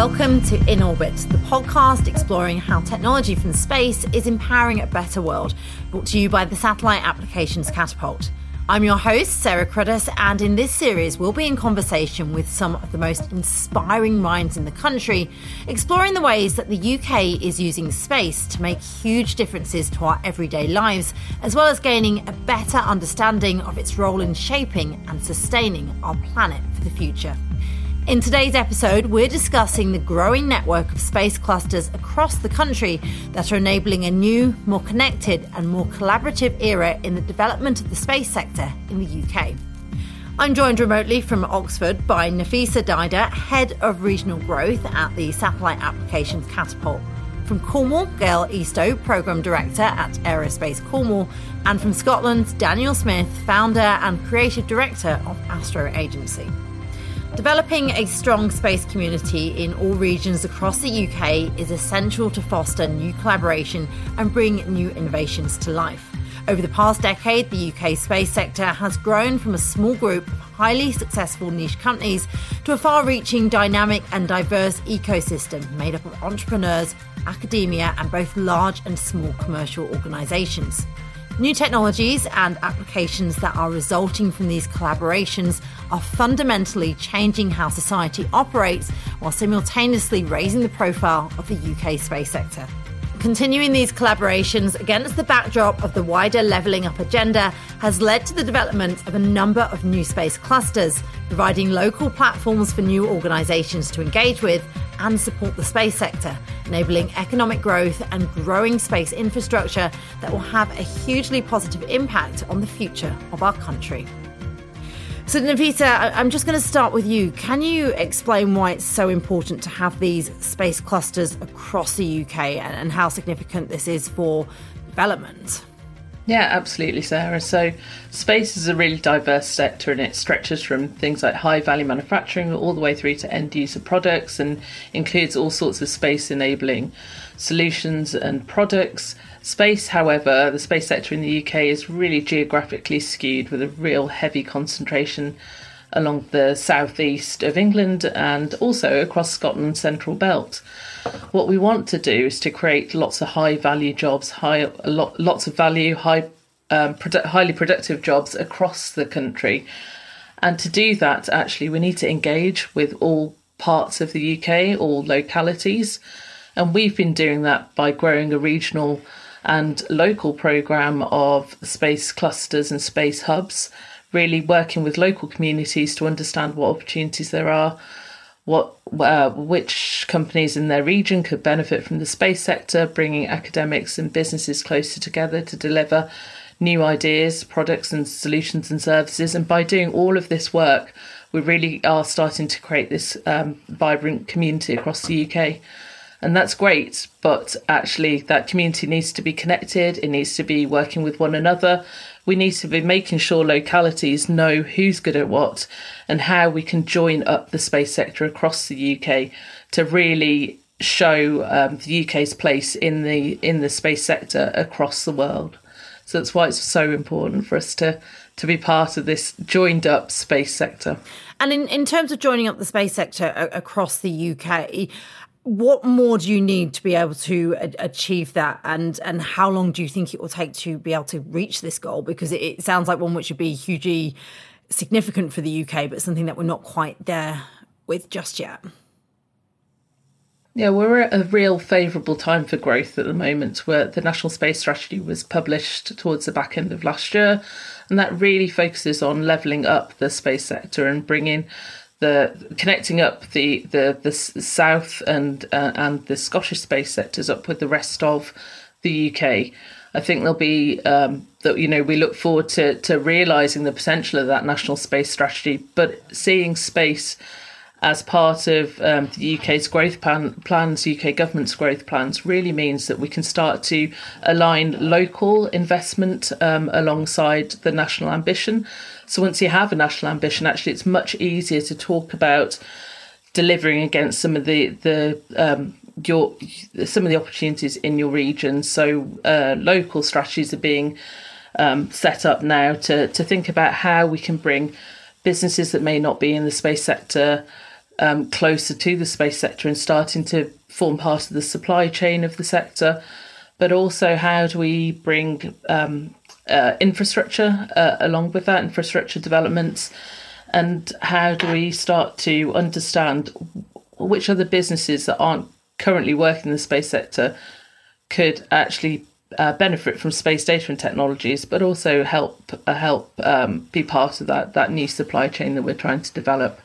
Welcome to In Orbit, the podcast exploring how technology from space is empowering a better world, brought to you by the Satellite Applications Catapult. I'm your host, Sarah Cruddas, and in this series, we'll be in conversation with some of the most inspiring minds in the country, exploring the ways that the UK is using space to make huge differences to our everyday lives, as well as gaining a better understanding of its role in shaping and sustaining our planet for the future. In today's episode, we're discussing the growing network of space clusters across the country that are enabling a new, more connected, and more collaborative era in the development of the space sector in the UK. I'm joined remotely from Oxford by Nafisa Dida, Head of Regional Growth at the Satellite Applications Catapult. From Cornwall, Gail Eastoe, Programme Director at Aerospace Cornwall. And from Scotland, Daniel Smith, Founder and Creative Director of Astro Agency. Developing a strong space community in all regions across the UK is essential to foster new collaboration and bring new innovations to life. Over the past decade, the UK space sector has grown from a small group of highly successful niche companies to a far reaching, dynamic, and diverse ecosystem made up of entrepreneurs, academia, and both large and small commercial organisations. New technologies and applications that are resulting from these collaborations are fundamentally changing how society operates while simultaneously raising the profile of the UK space sector. Continuing these collaborations against the backdrop of the wider levelling up agenda has led to the development of a number of new space clusters, providing local platforms for new organisations to engage with and support the space sector, enabling economic growth and growing space infrastructure that will have a hugely positive impact on the future of our country. So, Nafisa, I'm just going to start with you. Can you explain why it's so important to have these space clusters across the UK and how significant this is for development? Yeah, absolutely, Sarah. So, space is a really diverse sector and it stretches from things like high value manufacturing all the way through to end user products and includes all sorts of space enabling solutions and products. Space, however, the space sector in the UK is really geographically skewed with a real heavy concentration along the southeast of England and also across Scotland's central belt. What we want to do is to create lots of high value jobs, high lot, lots of value, high um, produ- highly productive jobs across the country. And to do that, actually, we need to engage with all parts of the UK, all localities. And we've been doing that by growing a regional and local programme of space clusters and space hubs, really working with local communities to understand what opportunities there are, what uh, which companies in their region could benefit from the space sector, bringing academics and businesses closer together to deliver new ideas, products, and solutions and services. And by doing all of this work, we really are starting to create this um, vibrant community across the UK. And that's great, but actually, that community needs to be connected, it needs to be working with one another, we need to be making sure localities know who's good at what and how we can join up the space sector across the UK to really show um, the UK's place in the in the space sector across the world. So that's why it's so important for us to to be part of this joined up space sector. And in, in terms of joining up the space sector a- across the UK, what more do you need to be able to achieve that? And and how long do you think it will take to be able to reach this goal? Because it, it, sounds like one which would be hugely significant for the UK but something that we're not quite there with just yet. Yeah, we're at a real favourable time for growth at the moment, where the National Space Strategy was published towards the back end of last year, and that really focuses on levelling up the space sector and bringing the connecting up the the the south and uh, and the Scottish space sectors up with the rest of the UK. I think there'll be um, that you know we look forward to to realizing the potential of that national space strategy, but seeing space as part of um, the UK's growth plan, plans, UK government's growth plans, really means that we can start to align local investment um, alongside the national ambition. So once you have a national ambition, actually, it's much easier to talk about delivering against some of the the um, your some of the opportunities in your region. So uh, local strategies are being um, set up now to to think about how we can bring businesses that may not be in the space sector um, closer to the space sector and starting to form part of the supply chain of the sector. But also, how do we bring um, uh, infrastructure uh, along with that, infrastructure developments? And how do we start to understand which other businesses that aren't currently working in the space sector could actually uh, benefit from space data and technologies, but also help uh, help um, be part of that that new supply chain that we're trying to develop.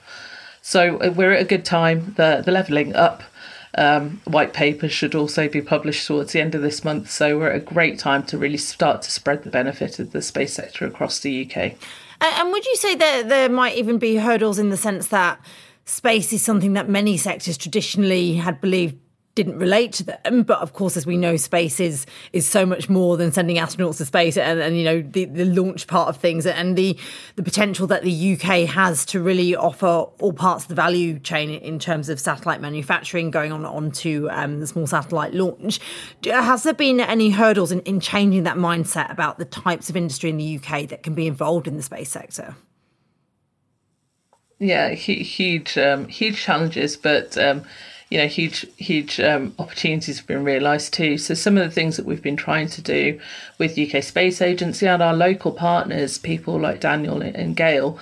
So uh, we're at a good time. The the leveling up um, white paper should also be published towards the end of this month. So we're at a great time to really start to spread the benefit of the space sector across the UK. And would you say that there might even be hurdles in the sense that space is something that many sectors traditionally had believed didn't relate to them. But of course, as we know, space is is so much more than sending astronauts to space and, and you know the, the launch part of things and the the potential that the UK has to really offer all parts of the value chain in terms of satellite manufacturing going on onto um, the small satellite launch. Has there been any hurdles in, in changing that mindset about the types of industry in the UK that can be involved in the space sector? Yeah, huge, um, huge challenges, but um, you know, huge, huge um, opportunities have been realised too. So some of the things that we've been trying to do with UK Space Agency and our local partners, people like Daniel and Gail,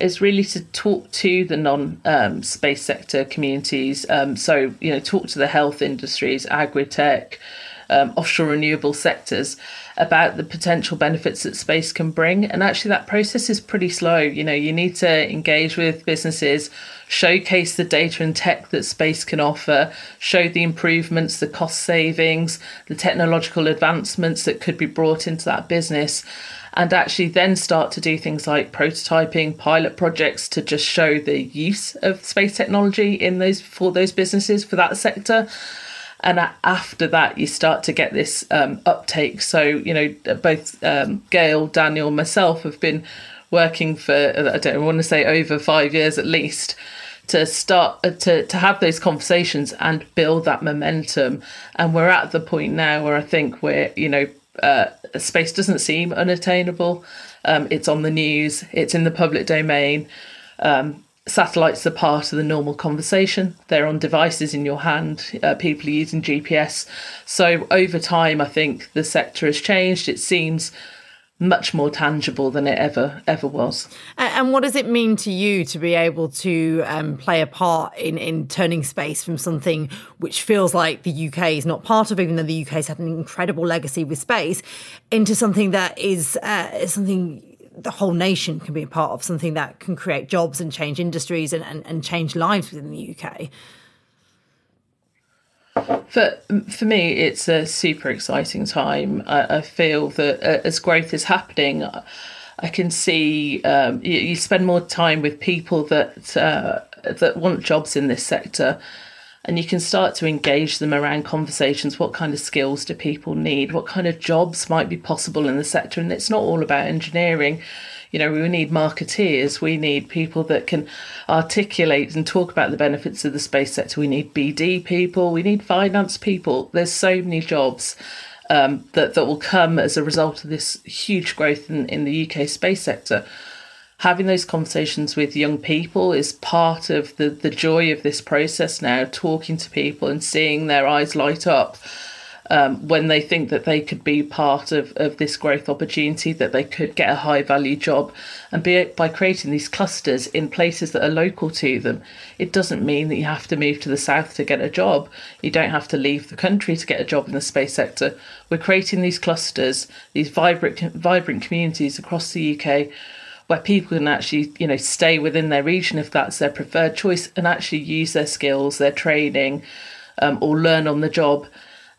is really to talk to the non-space um, sector communities. Um, so you know, talk to the health industries, agri-tech, um, offshore renewable sectors about the potential benefits that space can bring. And actually, that process is pretty slow. You know, you need to engage with businesses, showcase the data and tech that space can offer, show the improvements, the cost savings, the technological advancements that could be brought into that business. And actually, then start to do things like prototyping, pilot projects to just show the use of space technology in those for those businesses for that sector and after that you start to get this um, uptake. So you know both um, gail daniel myself have been working for i don't want to say over five years at least to start uh, to, to have those conversations and build that momentum. And we're at the point now where i think we're you know uh, space doesn't seem unattainable. Um, it's on the news. It's in the public domain. Um, satellites are part of the normal conversation. They're on devices in your hand. Uh, people are using GPS. So over time, I think the sector has changed. It seems much more tangible than it ever ever was. And what does it mean to you to be able to um, play a part in in turning space from something which feels like the UK is not part of, even though the UK has had an incredible legacy with space, into something that is uh, something the whole nation can be a part of something that can create jobs and change industries and, and, and change lives within the UK. For for me, it's a super exciting time. I, I feel that uh, as growth is happening, I can see um, you, you, spend more time with people that uh, that want jobs in this sector, and you can start to engage them around conversations. What kind of skills do people need? What kind of jobs might be possible in the sector? And it's not all about engineering. You know, we need marketeers. We need people that can articulate and talk about the benefits of the space sector. We need BD people. We need finance people. There's so many jobs um, that that will come as a result of this huge growth in, in the UK space sector having those conversations with young people is part of the, the joy of this process now, talking to people and seeing their eyes light up um, when they think that they could be part of, of this growth opportunity, that they could get a high value job. And be by creating these clusters in places that are local to them, it doesn't mean that you have to move to the south to get a job. You don't have to leave the country to get a job in the space sector. We're creating these clusters, these vibrant, vibrant communities across the UK where people can actually, you know, stay within their region if that's their preferred choice and actually use their skills, their training, um, or learn on the job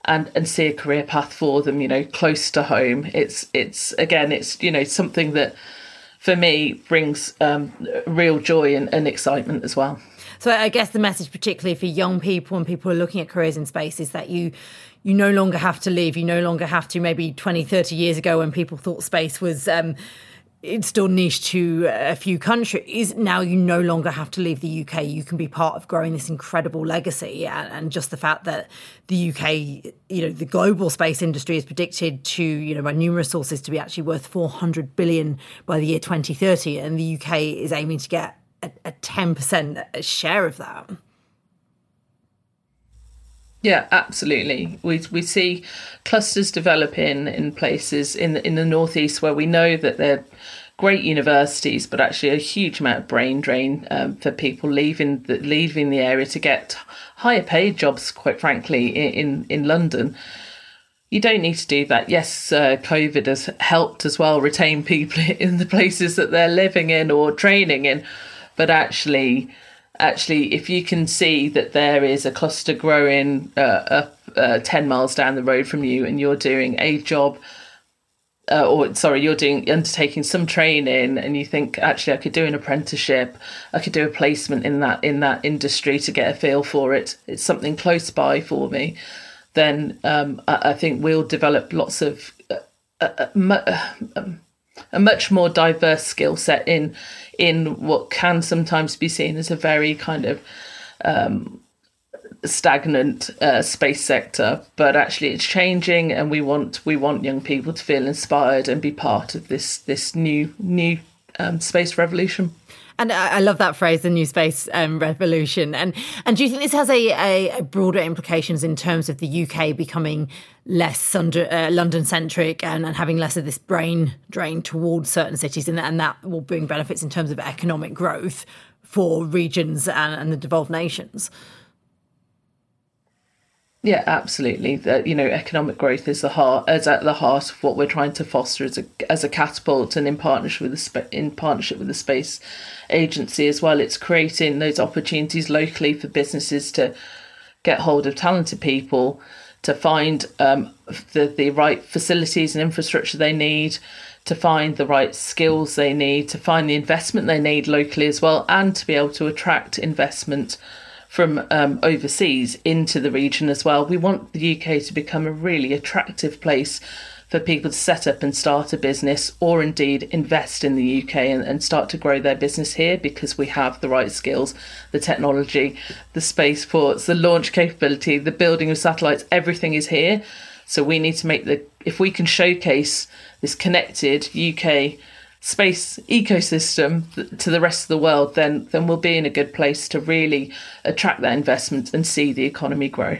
and and see a career path for them, you know, close to home. It's it's again, it's you know something that for me brings um, real joy and, and excitement as well. So I guess the message, particularly for young people and people who are looking at careers in space, is that you you no longer have to leave. You no longer have to maybe 20, 30 years ago when people thought space was um, it's still niche to uh, a few countries. Now you no longer have to leave the UK. You can be part of growing this incredible legacy. And, and, just the fact that the UK, you know, the global space industry is predicted to, you know, by numerous sources to be actually worth 400 billion by the year 2030. And the UK is aiming to get a 10% share of that. Yeah, absolutely. We we see clusters developing in places in the, in the northeast where we know that they're great universities, but actually a huge amount of brain drain um, for people leaving the leaving the area to get higher paid jobs. Quite frankly, in in, in London. You don't need to do that. Yes, uh, COVID has helped as well retain people in the places that they're living in or training in, but actually, actually, if you can see that there is a cluster growing uh, up uh, 10 miles down the road from you and you're doing a job, uh, or sorry, you're doing undertaking some training and you think actually I could do an apprenticeship, I could do a placement in that in that industry to get a feel for it. It's something close by for me. Then um, I, I, think we'll develop lots of uh, uh, uh um, a much more diverse skill set in in what can sometimes be seen as a very kind of um, stagnant uh, space sector but actually it's changing and we want we want young people to feel inspired and be part of this this new new um, space revolution and I love that phrase, the new space um, revolution. And and do you think this has a, a, a, broader implications in terms of the UK becoming less under, uh, London centric and, and, having less of this brain drain towards certain cities, and that, and that will bring benefits in terms of economic growth for regions and, and the devolved nations? Yeah, absolutely. you know, economic growth is the heart, is at the heart of what we're trying to foster as a as a catapult, and in partnership with the spa- in partnership with the space agency as well. It's creating those opportunities locally for businesses to get hold of talented people, to find um, the the right facilities and infrastructure they need, to find the right skills they need, to find the investment they need locally as well, and to be able to attract investment from um, overseas into the region as well. We want the UK to become a really attractive place for people to set up and start a business or indeed invest in the UK and, and start to grow their business here because we have the right skills, the technology, the spaceports, the launch capability, the building of satellites, everything is here. So we need to make the, if we can showcase this connected UK space ecosystem to the rest of the world, then then we'll be in a good place to really attract that investment and see the economy grow.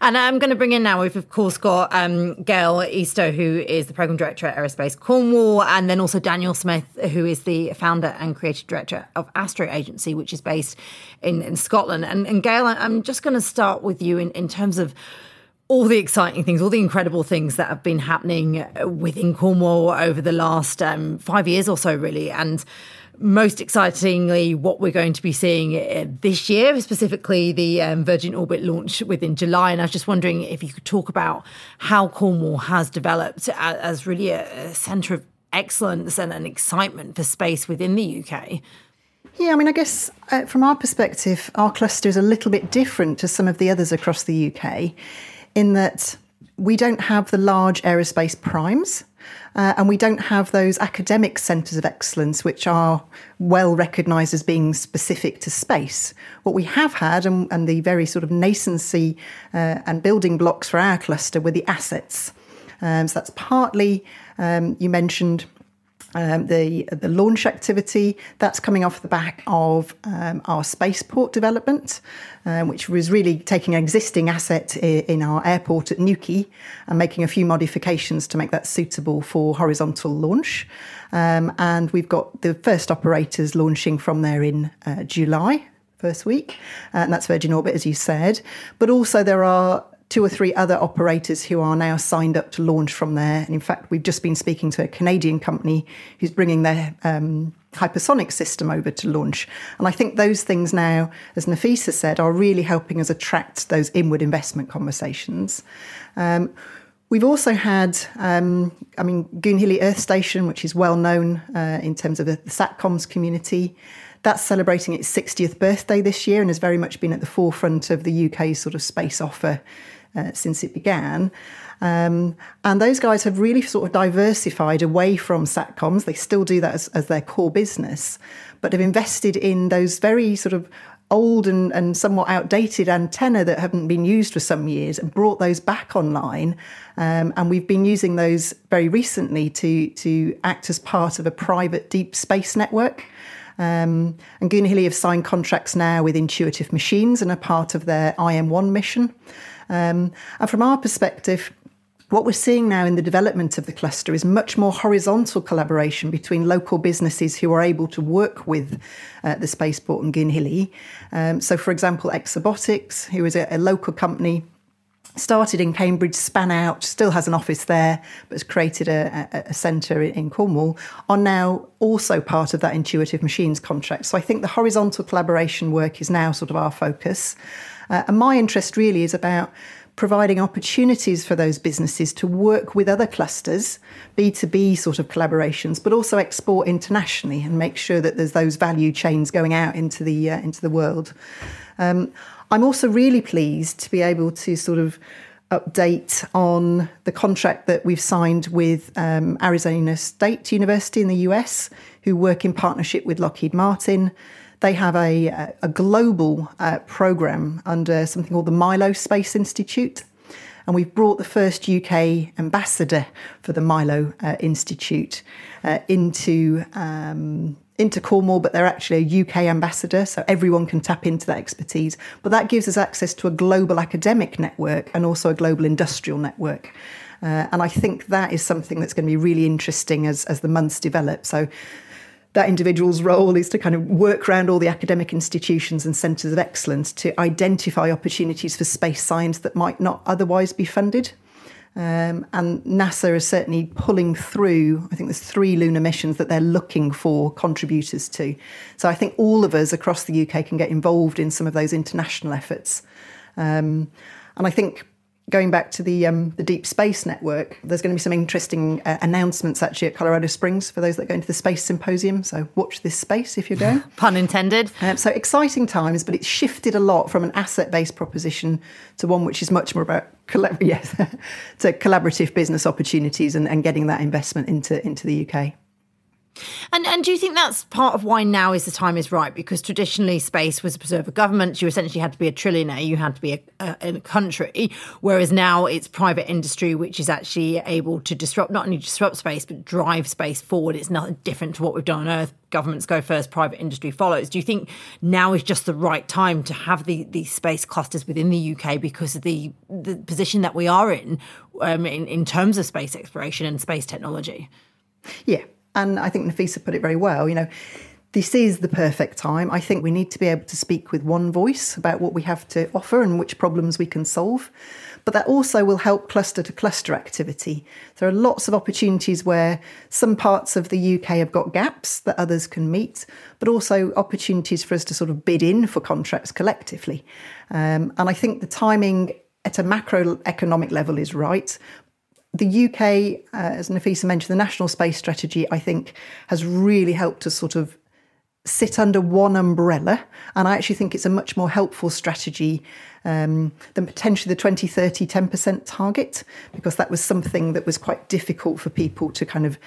And I'm going to bring in now, we've of course got um, Gail Eastoe, who is the Programme Director at Aerospace Cornwall, and then also Daniel Smith, who is the founder and creative director of Astro Agency, which is based in, in Scotland. And, and Gail, I'm just going to start with you in, in terms of all the exciting things, all the incredible things that have been happening within Cornwall over the last um, five years or so, really. And most excitingly, what we're going to be seeing uh, this year, specifically the um, Virgin Orbit launch within July. And I was just wondering if you could talk about how Cornwall has developed as really a, centre of excellence and an excitement for space within the UK. Yeah, I mean, I guess uh, from our perspective, our cluster is a little bit different to some of the others across the UK in that we don't have the large aerospace primes. Uh, and we don't have those academic centres of excellence, which are well recognised as being specific to space. What we have had, and, and the very sort of nascency uh, and building blocks for our cluster, were the assets. Um, so that's partly, um, you mentioned um, the the launch activity that's coming off the back of um, our spaceport development, um, which was really taking an existing asset in our airport at Newquay and making a few modifications to make that suitable for horizontal launch. Um, and we've got the first operators launching from there in uh, July first week, uh, and that's Virgin Orbit, as you said. But also there are two or three other operators who are now signed up to launch from there. And in fact, we've just been speaking to a Canadian company who's bringing their um, hypersonic system over to launch. And I think those things now, as Nafisa said, are really helping us attract those inward investment conversations. Um, We've also had, um, I mean, Goonhilly Earth Station, which is well known uh, in terms of the, the SATCOMs community. That's celebrating its 60th birthday this year and has very much been at the forefront of the UK's sort of space offer uh, since it began. Um, and those guys have really sort of diversified away from SATCOMs. They still do that as, as their core business, but have invested in those very sort of old and, and somewhat outdated antenna that haven't been used for some years and brought those back online. Um, and we've been using those very recently to, to act as part of a private deep space network. Um, and Goonhilly have signed contracts now with Intuitive Machines and are part of their IM1 mission. Um, and from our perspective, what we're seeing now in the development of the cluster is much more horizontal collaboration between local businesses who are able to work with uh, the spaceport and Goonhilly. Um, so, for example, Exobotics, who is a, a local company started in Cambridge, span out, still has an office there, but has created a, a, a centre in Cornwall, are now also part of that Intuitive Machines contract. So I think the horizontal collaboration work is now sort of our focus. Uh, and my interest really is about providing opportunities for those businesses to work with other clusters, B2B sort of collaborations, but also export internationally and make sure that there's those value chains going out into the uh, into the world. Um, I'm also really pleased to be able to sort of update on the contract that we've signed with um, Arizona State University in the US, who work in partnership with Lockheed Martin. They have a, a global uh, program under something called the Milo Space Institute. And we've brought the first UK ambassador for the Milo uh, Institute uh, into um, into Cornwall, but they're actually a UK ambassador, so everyone can tap into that expertise. But that gives us access to a global academic network and also a global industrial network. Uh, and I think that is something that's going to be really interesting as, as the months develop. So that individual's role is to kind of work around all the academic institutions and centres of excellence to identify opportunities for space science that might not otherwise be funded. Um, and NASA is certainly pulling through, I think there's three lunar missions that they're looking for contributors to. So I think all of us across the UK can get involved in some of those international efforts. Um, and I think going back to the um, the Deep Space Network, there's going to be some interesting uh, announcements actually at Colorado Springs for those that go into the Space Symposium. So watch this space if you're going. Pun intended. Um, so exciting times, but it's shifted a lot from an asset based proposition to one which is much more about collab- yes, to collaborative business opportunities and, and getting that investment into into the UK. And and do you think that's part of why now is the time is right? Because traditionally, space was a preserve of government. You essentially had to be a trillionaire. You had to be a, a, a, country. Whereas now it's private industry which is actually able to disrupt not only disrupt space but drive space forward. It's nothing different to what we've done on Earth. Governments go first, private industry follows. Do you think now is just the right time to have the these space clusters within the UK because of the the position that we are in um, in, in terms of space exploration and space technology? Yeah, and I think Nafisa put it very well. You know, this is the perfect time. I think we need to be able to speak with one voice about what we have to offer and which problems we can solve. But that also will help cluster to cluster activity. There are lots of opportunities where some parts of the UK have got gaps that others can meet, but also opportunities for us to sort of bid in for contracts collectively. Um, and I think the timing at a macroeconomic level is right, the UK, uh, as Nafisa mentioned, the National Space Strategy, I think, has really helped to sort of sit under one umbrella. And I actually think it's a much more helpful strategy um, than potentially the 2030 10% target, because that was something that was quite difficult for people to kind of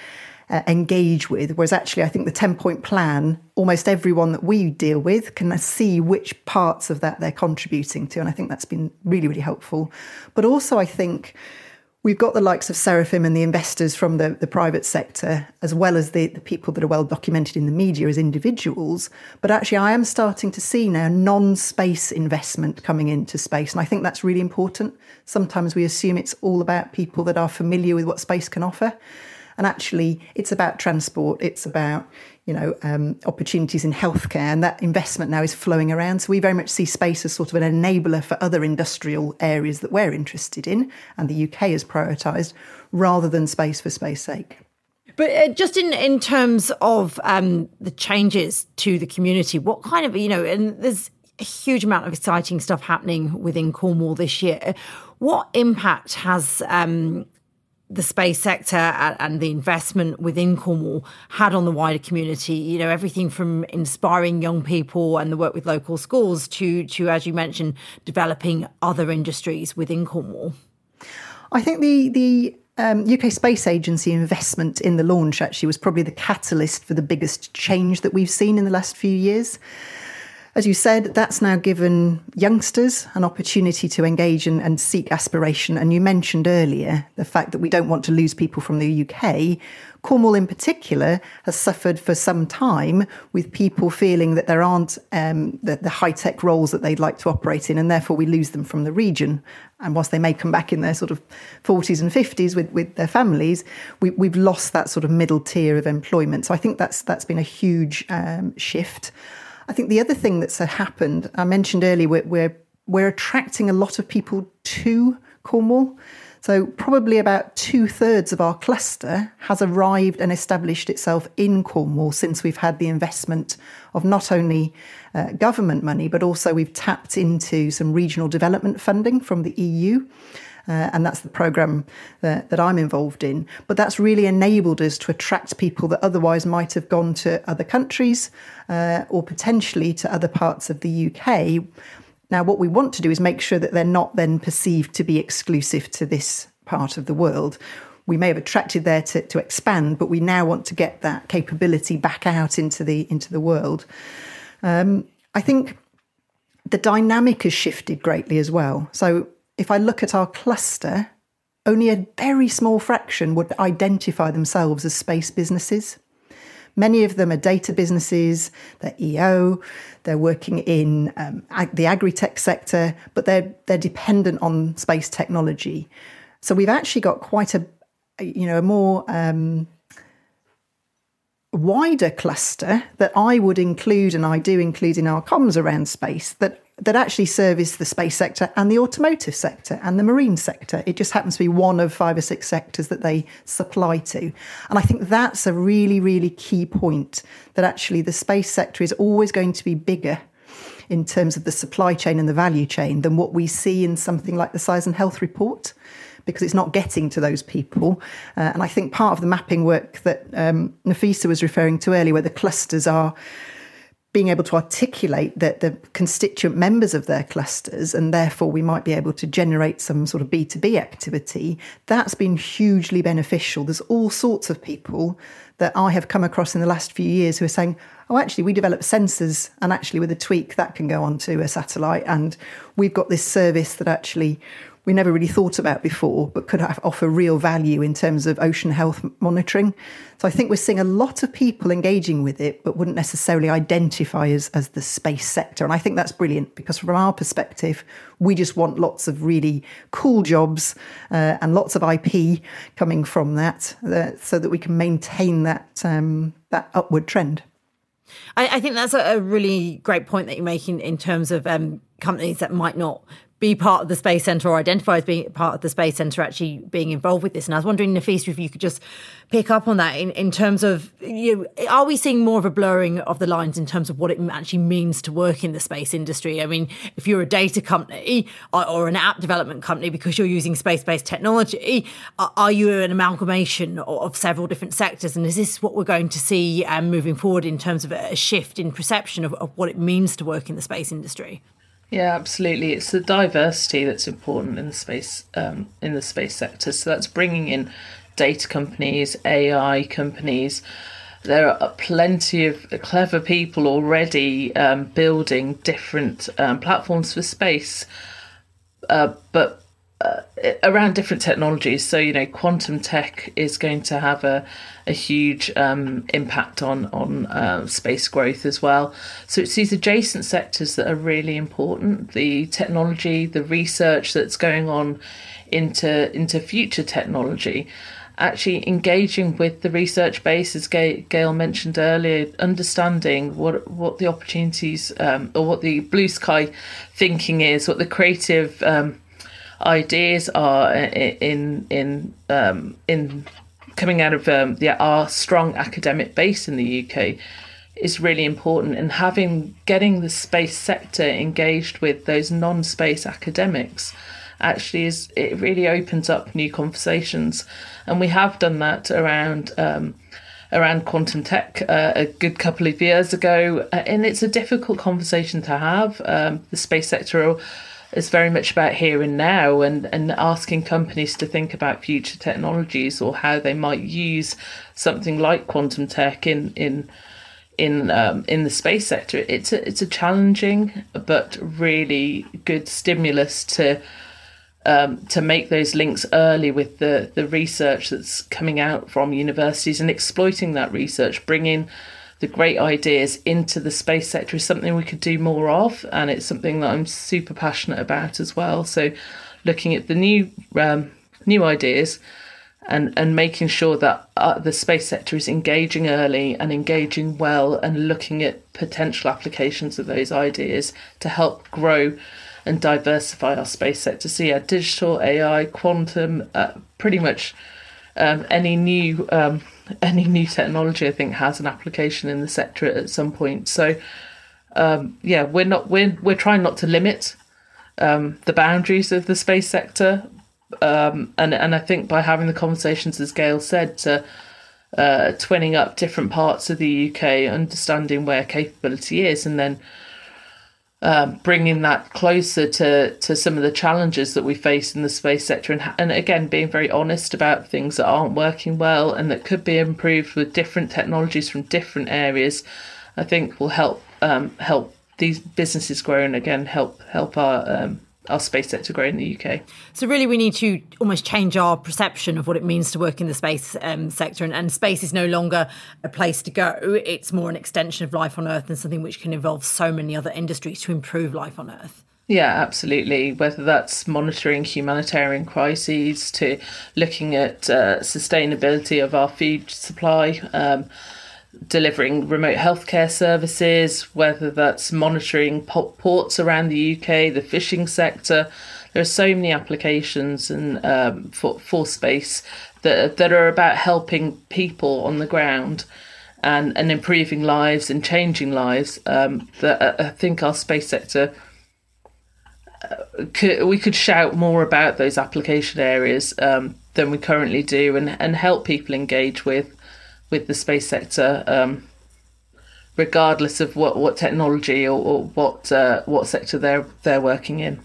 uh, engage with. Whereas actually, I think the 10 point plan, almost everyone that we deal with can see which parts of that they're contributing to. And I think that's been really, really helpful. But also, I think we've got the likes of Seraphim and the investors from the, the private sector, as well as the, the people that are well documented in the media as individuals. But actually, I am starting to see now non space investment coming into space. And I think that's really important. Sometimes we assume it's all about people that are familiar with what space can offer. And actually, it's about transport, it's about you know, um, opportunities in healthcare, and that investment now is flowing around. So we very much see space as sort of an enabler for other industrial areas that we're interested in, and the UK has prioritised, rather than space for space sake. But uh, just in, in terms of um, the changes to the community, what kind of, you know, and there's a huge amount of exciting stuff happening within Cornwall this year. What impact has um, the space sector and the investment within Cornwall had on the wider community. You know, everything from inspiring young people and the work with local schools to, to as you mentioned, developing other industries within Cornwall. I think the the um, UK Space Agency investment in the launch actually was probably the catalyst for the biggest change that we've seen in the last few years. As you said, that's now given youngsters an opportunity to engage and, and, seek aspiration. And you mentioned earlier the fact that we don't want to lose people from the UK. Cornwall, in particular, has suffered for some time with people feeling that there aren't um, the, the high tech roles that they'd like to operate in, and therefore we lose them from the region. And whilst they may come back in their sort of 40s and 50s with, with their families, we, have lost that sort of middle tier of employment. So I think that's that's been a huge um, shift. I think the other thing that's happened, I mentioned earlier, we're, we're, we're attracting a lot of people to Cornwall. So, probably about two thirds of our cluster has arrived and established itself in Cornwall since we've had the investment of not only uh, government money, but also we've tapped into some regional development funding from the EU. Uh, and that's the program that, that, I'm involved in. But that's really enabled us to attract people that otherwise might have gone to other countries uh, or potentially to other parts of the UK now, what we want to do is make sure that they're not then perceived to be exclusive to this part of the world. We may have attracted there to, to expand, but we now want to get that capability back out into the into the world. Um, I think the dynamic has shifted greatly as well. So if I look at our cluster, only a very small fraction would identify themselves as space businesses. Many of them are data businesses, they're EO, they're working in um, ag- the agri tech sector, but they're, they're dependent on space technology. So we've actually got quite a, you know, a more um, wider cluster that I would include, and I do include in our comms around space, that that actually service the space sector and the automotive sector and the marine sector. It just happens to be one of five or six sectors that they supply to. And I think that's a really, really key point that actually the space sector is always going to be bigger in terms of the supply chain and the value chain than what we see in something like the Size and Health Report because it's not getting to those people. Uh, and I think part of the mapping work that um, Nafisa was referring to earlier, where the clusters are being able to articulate the, the constituent members of their clusters, and therefore we might be able to generate some sort of B2B activity, that's been hugely beneficial. There's all sorts of people that I have come across in the last few years who are saying, oh, actually, we developed sensors, and actually, with a tweak, that can go onto a satellite. And we've got this service that actually we never really thought about before, but could have, offer real value in terms of ocean health monitoring. So I think we're seeing a lot of people engaging with it, but wouldn't necessarily identify as, as the space sector. And I think that's brilliant because from our perspective, we just want lots of really cool jobs uh, and lots of IP coming from that uh, so that we can maintain that, um, that upward trend. I, I, think that's a, really great point that you're making in terms of um, companies that might not be part of the space sector or identify as being part of the space sector actually being involved with this. And I was wondering, Nafisa, if you could just pick up on that in, in terms of, you know, are we seeing more of a blurring of the lines in terms of what it actually means to work in the space industry? I mean, if you're a data company or, or an app development company because you're using space-based technology, are, are you an amalgamation of, of, several different sectors? And is this what we're going to see um, moving forward in terms of a shift in perception of, of what it means to work in the space industry? Yeah, absolutely. It's the diversity that's important in the space um, in the space sector. So that's bringing in data companies, AI companies. There are plenty of clever people already um, building different um, platforms for space, uh, but around different technologies. So you know, quantum tech is going to have a a huge um, impact on on uh, space growth as well. So it's these adjacent sectors that are really important. The technology, the research that's going on into into future technology. Actually, engaging with the research base, as Gail mentioned earlier, understanding what what the opportunities um, or what the blue sky thinking is, what the creative um, ideas are in in um, in coming out of um, our strong academic base in the UK is really important. And having getting the space sector engaged with those non-space academics actually is it really opens up new conversations. And we have done that around um, around quantum tech uh, a good couple of years ago. Uh, and it's a difficult conversation to have um, the space sector it's very much about here and now and, and asking companies to think about future technologies or how they might use something like quantum tech in in in um, in the space sector. It's a, it's a challenging but really good stimulus to um, to make those links early with the the research that's coming out from universities and exploiting that research, bringing the great ideas into the space sector is something we could do more of, and it's something that I'm super passionate about as well. So, looking at the new um, new ideas and and making sure that uh, the space sector is engaging early and engaging well and looking at potential applications of those ideas to help grow and diversify our space sector. So yeah, digital, AI, quantum, uh, pretty much um, any new um, any new technology I think has an application in the sector at some point. So um, yeah, we're not we're we're trying not to limit um, the boundaries of the space sector, um, and and I think by having the conversations, as Gail said, to uh, twinning up different parts of the UK, understanding where capability is, and then um, bringing that closer to to some of the challenges that we face in the space sector, and and again being very honest about things that aren't working well and that could be improved with different technologies from different areas, I think will help um, help these businesses grow and again help help our um, our space sector grow in the UK. So really, we need to almost change our perception of what it means to work in the space um, sector, and, and, space is no longer a place to go. It's more an extension of life on Earth and something which can involve so many other industries to improve life on Earth. Yeah, absolutely. Whether that's monitoring humanitarian crises to looking at uh, sustainability of our food supply. Um, delivering remote healthcare services, whether that's monitoring ports around the UK, the fishing sector. There are so many applications and um, for for space that that are about helping people on the ground and and improving lives and changing lives. Um, that uh, I think our space sector. Uh, could, we could shout more about those application areas um, than we currently do and, and help people engage with with the space sector, um, regardless of what, what technology or, or what uh, what sector they're they're working in.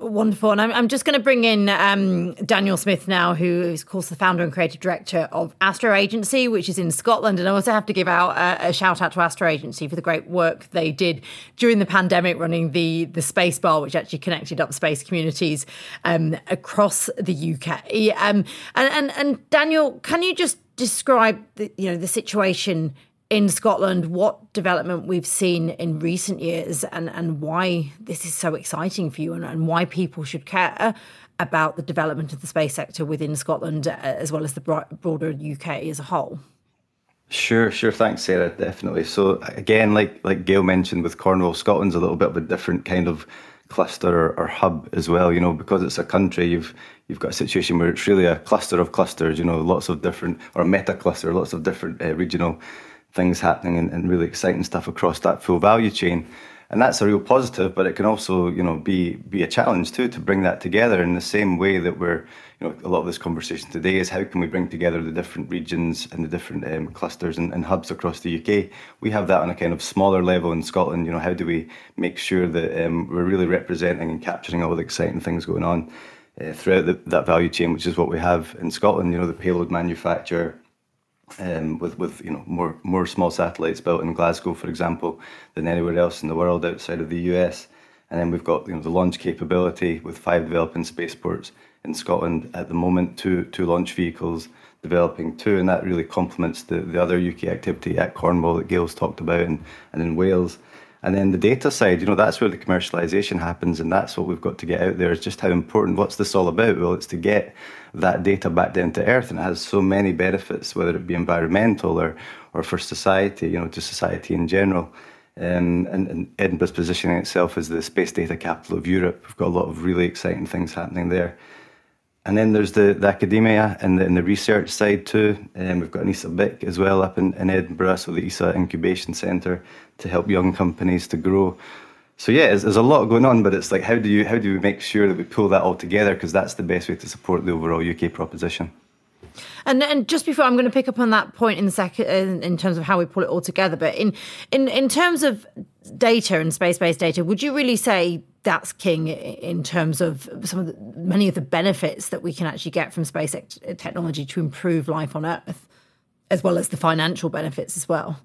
Wonderful. And I'm, I'm just going to bring in um, Daniel Smith now, who is, of course, the founder and creative director of Astro Agency, which is in Scotland. And I also have to give out a, a, shout out to Astro Agency for the great work they did during the pandemic, running the, the space bar, which actually connected up space communities um, across the UK. Um, and, and, and Daniel, can you just describe the, you know, the situation in Scotland, what development we've seen in recent years and, and why this is so exciting for you and, and why people should care about the development of the space sector within Scotland uh, as well as the broader UK as a whole. Sure, sure. Thanks, Sarah. Definitely. So again, like like Gail mentioned, with Cornwall, Scotland's a little bit of a different kind of cluster or, or, hub as well. You know, because it's a country, you've you've got a situation where it's really a cluster of clusters. You know, lots of different or a meta cluster, lots of different uh, regional things happening and, and, really exciting stuff across that full value chain. And that's a real positive, but it can also, you know, be be a challenge too to bring that together in the same way that we're, you know, a lot of this conversation today is how can we bring together the different regions and the different um, clusters and, and, hubs across the UK. We have that on a kind of smaller level in Scotland. You know, how do we make sure that um, we're really representing and capturing all the exciting things going on uh, throughout the, that value chain, which is what we have in Scotland. You know, the payload manufacture, um, with with you know more more small satellites built in Glasgow, for example, than anywhere else in the world outside of the US. And then we've got you know the launch capability with five developing spaceports in Scotland at the moment, two two launch vehicles developing too, and that really complements the, the other UK activity at Cornwall that Gail's talked about and, and in Wales. And then the data side, you know, that's where the commercialization happens, and that's what we've got to get out there is just how important. What's this all about? Well, it's to get that data back down to earth, and it has so many benefits, whether it be environmental or or for society, you know, to society in general. Um, and, and Edinburgh's positioning itself as the space data capital of Europe. We've got a lot of really exciting things happening there. And then there's the, the academia and the, and the research side too. Um, we've got an ESA BIC as well up in, in Edinburgh, so the ESA Incubation Centre to help young companies to grow. So yeah, there's, a lot going on, but it's like how do you how do we make sure that we pull that all together because that's the best way to support the overall UK proposition. And and just before I'm going to pick up on that point in the second in, in terms of how we pull it all together, but in in in terms of data and space based data, would you really say that's king in terms of some of the, many of the benefits that we can actually get from space technology to improve life on Earth, as well as the financial benefits as well.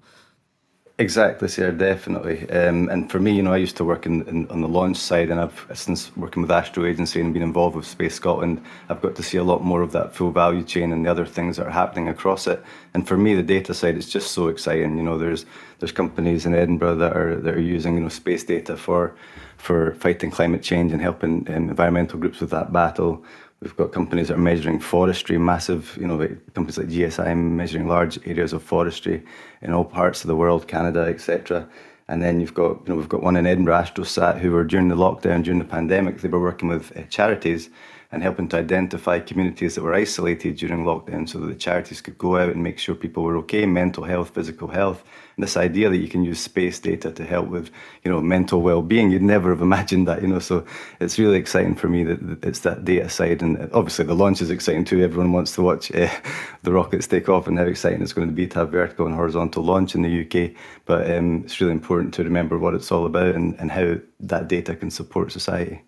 Exactly, Sarah, definitely. Um, and for me, you know, I used to work in, in, on the launch side, and I've since working with Astro Agency and been involved with Space Scotland, I've got to see a lot more of that full value chain and the other things that are happening across it. And for me, the data side is just so exciting. You know, there's there's companies in Edinburgh that are that are using you know space data for for fighting climate change and helping um, environmental groups with that battle. We've got companies that are measuring forestry, massive, you know, companies like GSI measuring large areas of forestry in all parts of the world, Canada, etc. And then you've got, you know, we've got one in Edinburgh, Astrosat, who were during the lockdown, during the pandemic, they were working with uh, charities and helping to identify communities that were isolated during lockdown so that the charities could go out and make sure people were okay, mental health, physical health. And this idea that you can use space data to help with, you know, mental well-being, you'd never have imagined that, you know. So it's really exciting for me that it's that data side, and obviously the launch is exciting too. Everyone wants to watch uh, the rockets take off, and how exciting it's going to be to have vertical and horizontal launch in the UK. But um, it's really important to remember what it's all about and, and how that data can support society.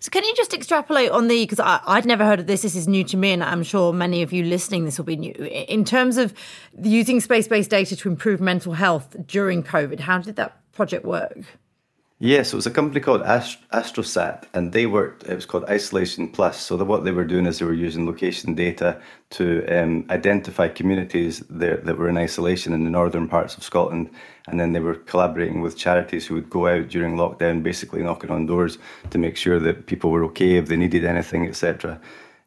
So, can you just extrapolate on the because I'd never heard of this. This is new to me, and I'm sure many of you listening this will be new. In terms of using space-based data to improve mental health during COVID, how did that project work? Yes, it was a company called Ast- Astrosat, and they worked. It was called Isolation Plus. So the, what they were doing is they were using location data to um, identify communities that, that were in isolation in the northern parts of Scotland, and then they were collaborating with charities who would go out during lockdown, basically knocking on doors to make sure that people were okay if they needed anything, etc.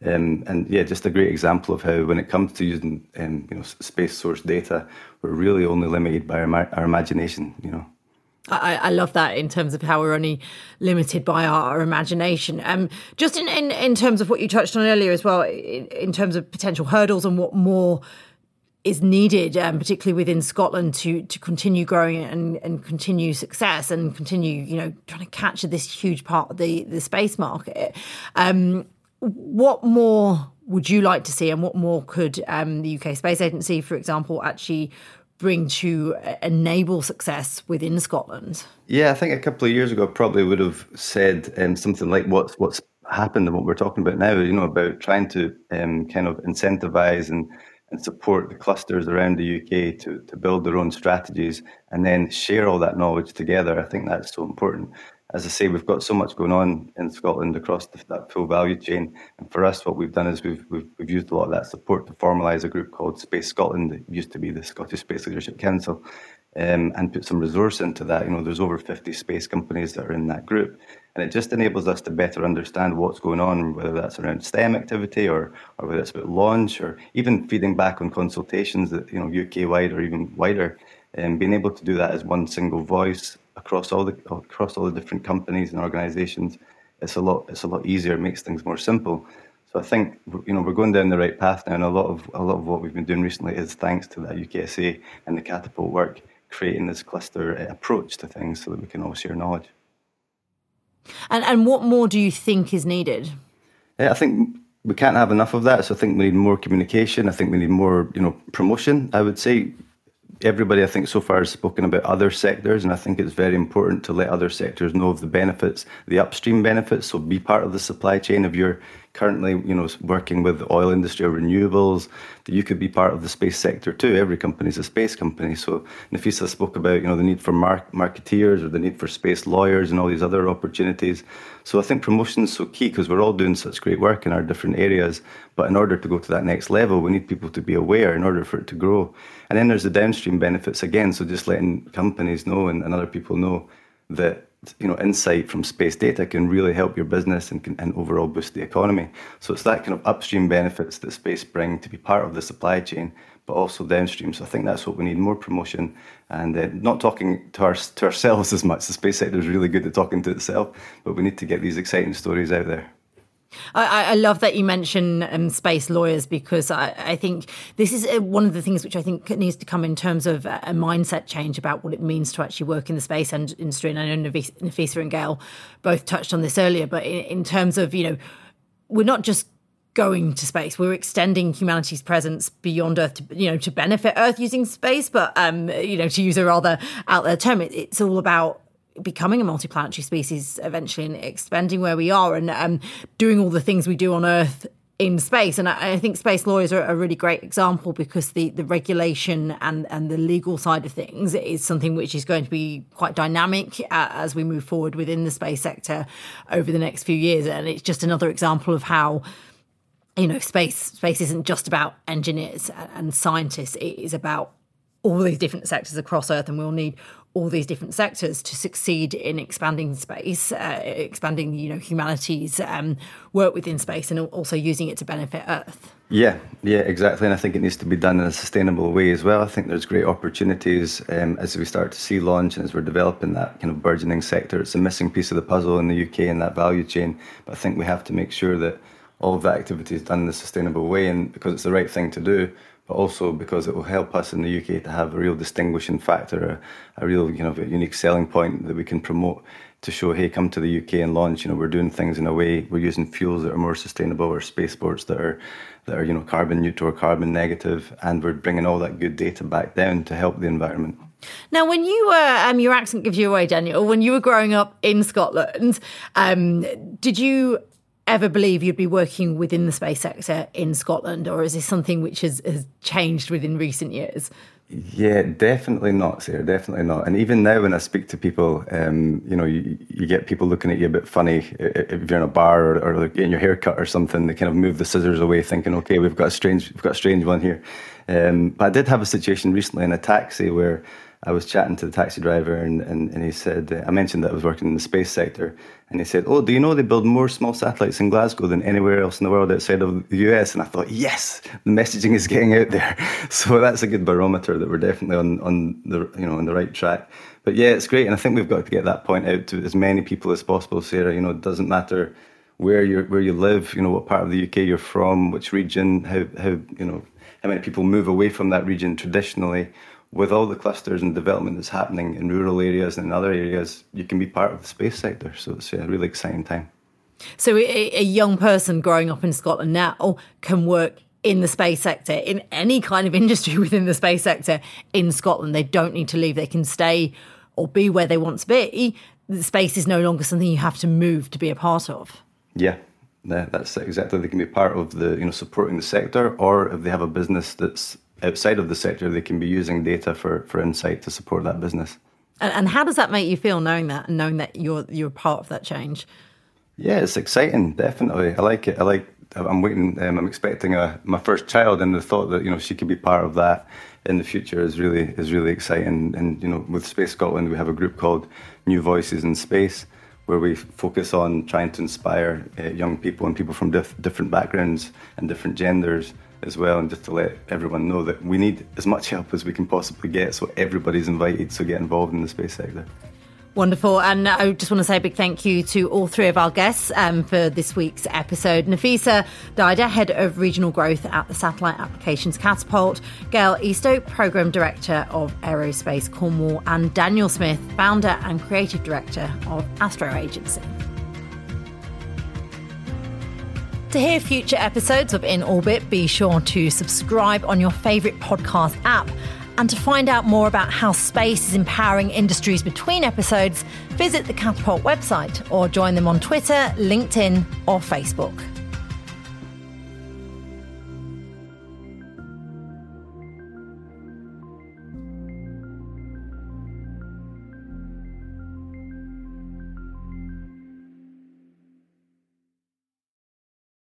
Um, and yeah, just a great example of how, when it comes to using um, you know space source data, we're really only limited by our, our imagination. You know. I, I, love that in terms of how we're only limited by our, our imagination. Um, just in, in, in terms of what you touched on earlier as well, in, in terms of potential hurdles and what more is needed, um, particularly within Scotland, to to continue growing and, and continue success and continue, you know, trying to capture this huge part of the the space market. Um, what more would you like to see, and what more could um, the UK Space Agency, for example, actually bring to enable success within Scotland? Yeah, I think a couple of years ago, I probably would have said um, something like what's what's happened and what we're talking about now. You know, about trying to um, kind of incentivize and and support the clusters around the UK to, to build their own strategies and then share all that knowledge together. I think that's so important as I say, we've got so much going on in Scotland across the, that full value chain. And for us, what we've done is we've, we've, we've used a lot of that support to formalise a group called Space Scotland, that used to be the Scottish Space Leadership Council, um, and put some resource into that. You know, there's over 50 space companies that are in that group. And it just enables us to better understand what's going on, whether that's around STEM activity or, or whether it's about launch or even feeding back on consultations that, you know, UK wide or even wider. And um, being able to do that as one single voice across all the across all the different companies and organisations, it's a lot it's a lot easier. It makes things more simple. So I think you know we're going down the right path now, and a lot of a lot of what we've been doing recently is thanks to that UKSA and the catapult work, creating this cluster eh, approach to things so that we can all share knowledge. And and what more do you think is needed? Yeah, I think we can't have enough of that. So I think we need more communication. I think we need more, you know, promotion. I would say everybody I think so far has spoken about other sectors, and I think it's very important to let other sectors know of the benefits, the upstream benefits. So be part of the supply chain of you're currently, you know, working with the oil industry or renewables. That you could be part of the space sector too. Every company is a space company. So Nafisa spoke about, you know, the need for mar- marketeers or the need for space lawyers and all these other opportunities. So I think promotion is so key because we're all doing such great work in our different areas. But in order to go to that next level, we need people to be aware in order for it to grow. And then there's the downstream benefits again. So just letting companies know and, and other people know that you know insight from space data can really help your business and, can, and overall boost the economy. So it's that kind of upstream benefits that space bring to be part of the supply chain, but also downstream. So I think that's what we need more promotion and uh, not talking to, our, to ourselves as much. The space sector is really good at talking to itself, but we need to get these exciting stories out there. I, I, love that you mention um, space lawyers because I, I, think this is uh, one of the things which I think needs to come in terms of a mindset change about what it means to actually work in the space industry. And I know Nafisa and Gail both touched on this earlier, but in, in terms of, you know, we're not just going to space. We're extending humanity's presence beyond Earth to, you know, to benefit Earth using space. But, um, you know, to use a rather out there term, it, it's all about becoming a multiplanetary species eventually and expanding where we are and um, doing all the things we do on Earth in space. And I, I think space lawyers are a really great example because the, the regulation and, and the legal side of things is something which is going to be quite dynamic uh, as we move forward within the space sector over the next few years. And it's just another example of how you know space space isn't just about engineers and scientists it is about all these different sectors across earth and we'll need all these different sectors to succeed in expanding space, uh, expanding you know humanity's um, work within space, and also using it to benefit Earth. Yeah, yeah, exactly. And I think it needs to be done in a sustainable way as well. I think there's great opportunities um, as we start to see launch and as we're developing that kind of burgeoning sector. It's a missing piece of the puzzle in the UK in that value chain. But I think we have to make sure that all of that activity is done in a sustainable way, and because it's the right thing to do but also because it will help us in the UK to have a real distinguishing factor, a, a real you know unique selling point that we can promote to show, hey, come to the UK and launch. You know, we're doing things in a way we're using fuels that are more sustainable, or spaceports that are that are you know carbon neutral or carbon negative, and we're bringing all that good data back down to help the environment. Now, when you were, um, your accent gives you away, Daniel. When you were growing up in Scotland, um, did you ever believe you'd be working within the space sector in Scotland, or is this something which has, has changed within recent years? Yeah, definitely not, Sarah. Definitely not. And even now, when I speak to people, um, you know, you, you get people looking at you a bit funny if you're in a bar or, or getting your hair cut or something. They kind of move the scissors away, thinking, "Okay, we've got a strange, we've got a strange one here." Um, but I did have a situation recently in a taxi where I was chatting to the taxi driver, and, and, and he said, uh, I mentioned that I was working in the space sector, and he said, Oh, do you know they build more small satellites in Glasgow than anywhere else in the world outside of the US? And I thought, Yes, the messaging is getting out there. So that's a good barometer that we're definitely on, on the you know on the right track. But yeah, it's great, and I think we've got to get that point out to as many people as possible, Sarah. You know, it doesn't matter where you where you live, you know, what part of the UK you're from, which region, how how you know how many people move away from that region traditionally with all the clusters and development that's happening in rural areas and in other areas, you can be part of the space sector. So it's a really exciting time. So a, a young person growing up in Scotland now can work in the space sector, in any kind of industry within the space sector in Scotland. They don't need to leave. They can stay or be where they want to be. The space is no longer something you have to move to be a part of. Yeah, yeah, that's exactly. They can be part of the you know supporting the sector, or if they have a business that's outside of the sector, they can be using data for, for insight to support that business. And, and how does that make you feel knowing that and knowing that you're you're part of that change? Yeah, it's exciting. Definitely, I like it. I like. I'm waiting. Um, I'm expecting a my first child, and the thought that you know she could be part of that in the future is really is really exciting. And you know, with Space Scotland, we have a group called New Voices in Space, where we focus on trying to inspire uh, young people and people from dif- different backgrounds and different genders as well, and just to let everyone know that we need as much help as we can possibly get, so everybody's invited. So get involved in the space sector. Wonderful. And I just want to say a big thank you to all three of our guests um, for this week's episode. Nafisa Dida, Head of Regional Growth at the Satellite Applications Catapult, Gail Eastoe, Programme Director of Aerospace Cornwall, and Daniel Smith, Founder and Creative Director of Astro Agency. To hear future episodes of In Orbit, be sure to subscribe on your favourite podcast app. And to find out more about how space is empowering industries between episodes, visit the Catapult website or join them on Twitter, LinkedIn, or Facebook.